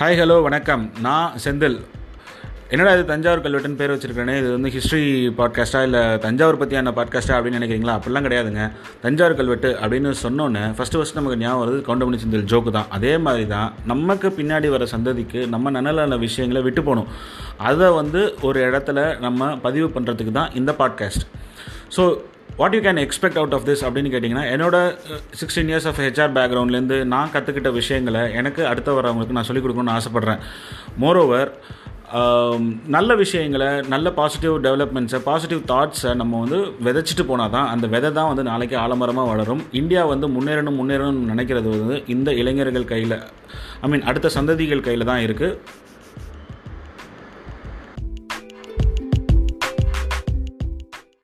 Hi hello வணக்கம். நான் செந்தில். என்னடா இது தஞ்சாவூர் கல்வெட்டுன்னு பேர் வச்சுருக்கேனே இது வந்து ஹிஸ்ட்ரி பாட்காஸ்ட்டா இல்லை தஞ்சாவூர் பற்றியான பாட்காஸ்ட்டா அப்படின்னு நினைக்கிறீங்களா? அப்படிலாம் கிடையாதுங்க. தஞ்சாவூர் கல்வெட்டு அப்படின்னு சொன்னோன்னே ஃபஸ்ட்டு ஃபஸ்ட் நமக்கு ஞாபகம் வருது கவுண்டமணி செந்தில் ஜோக்கு தான். அதே மாதிரி தான் நமக்கு பின்னாடி வர சந்ததிக்கு நம்ம நனலான விஷயங்களை விட்டு போகணும். அதை வந்து ஒரு இடத்துல நம்ம பதிவு பண்ணுறதுக்கு தான் இந்த podcast so what you can expect out of this அப்படின்னு கேட்டிங்கன்னா என்னோட சிக்ஸ்டீன் இயர்ஸ் ஆஃப் ஹெச்ஆர் பேக்ரவுண்ட்லேருந்து நான் கற்றுக்கிட்ட விஷயங்களை எனக்கு அடுத்த வரவங்களுக்கு நான் சொல்லிக் கொடுக்கணும்னு ஆசைப்பட்றேன் மோரோவர் நல்ல விஷயங்களை நல்ல பாசிட்டிவ் டெவலப்மெண்ட்ஸை பாசிட்டிவ் தாட்ஸை நம்ம வந்து விதைச்சிட்டு போனால் தான் அந்த விதை தான் வந்து நாளைக்கு ஆலமரமாக வளரும். இந்தியா வந்து முன்னேறணும் முன்னேறணும்னு நினைக்கிறது வந்து இந்த இளைஞர்கள் கையில் ஐ மீன் அடுத்த சந்ததிகள் கையில் தான் இருக்குது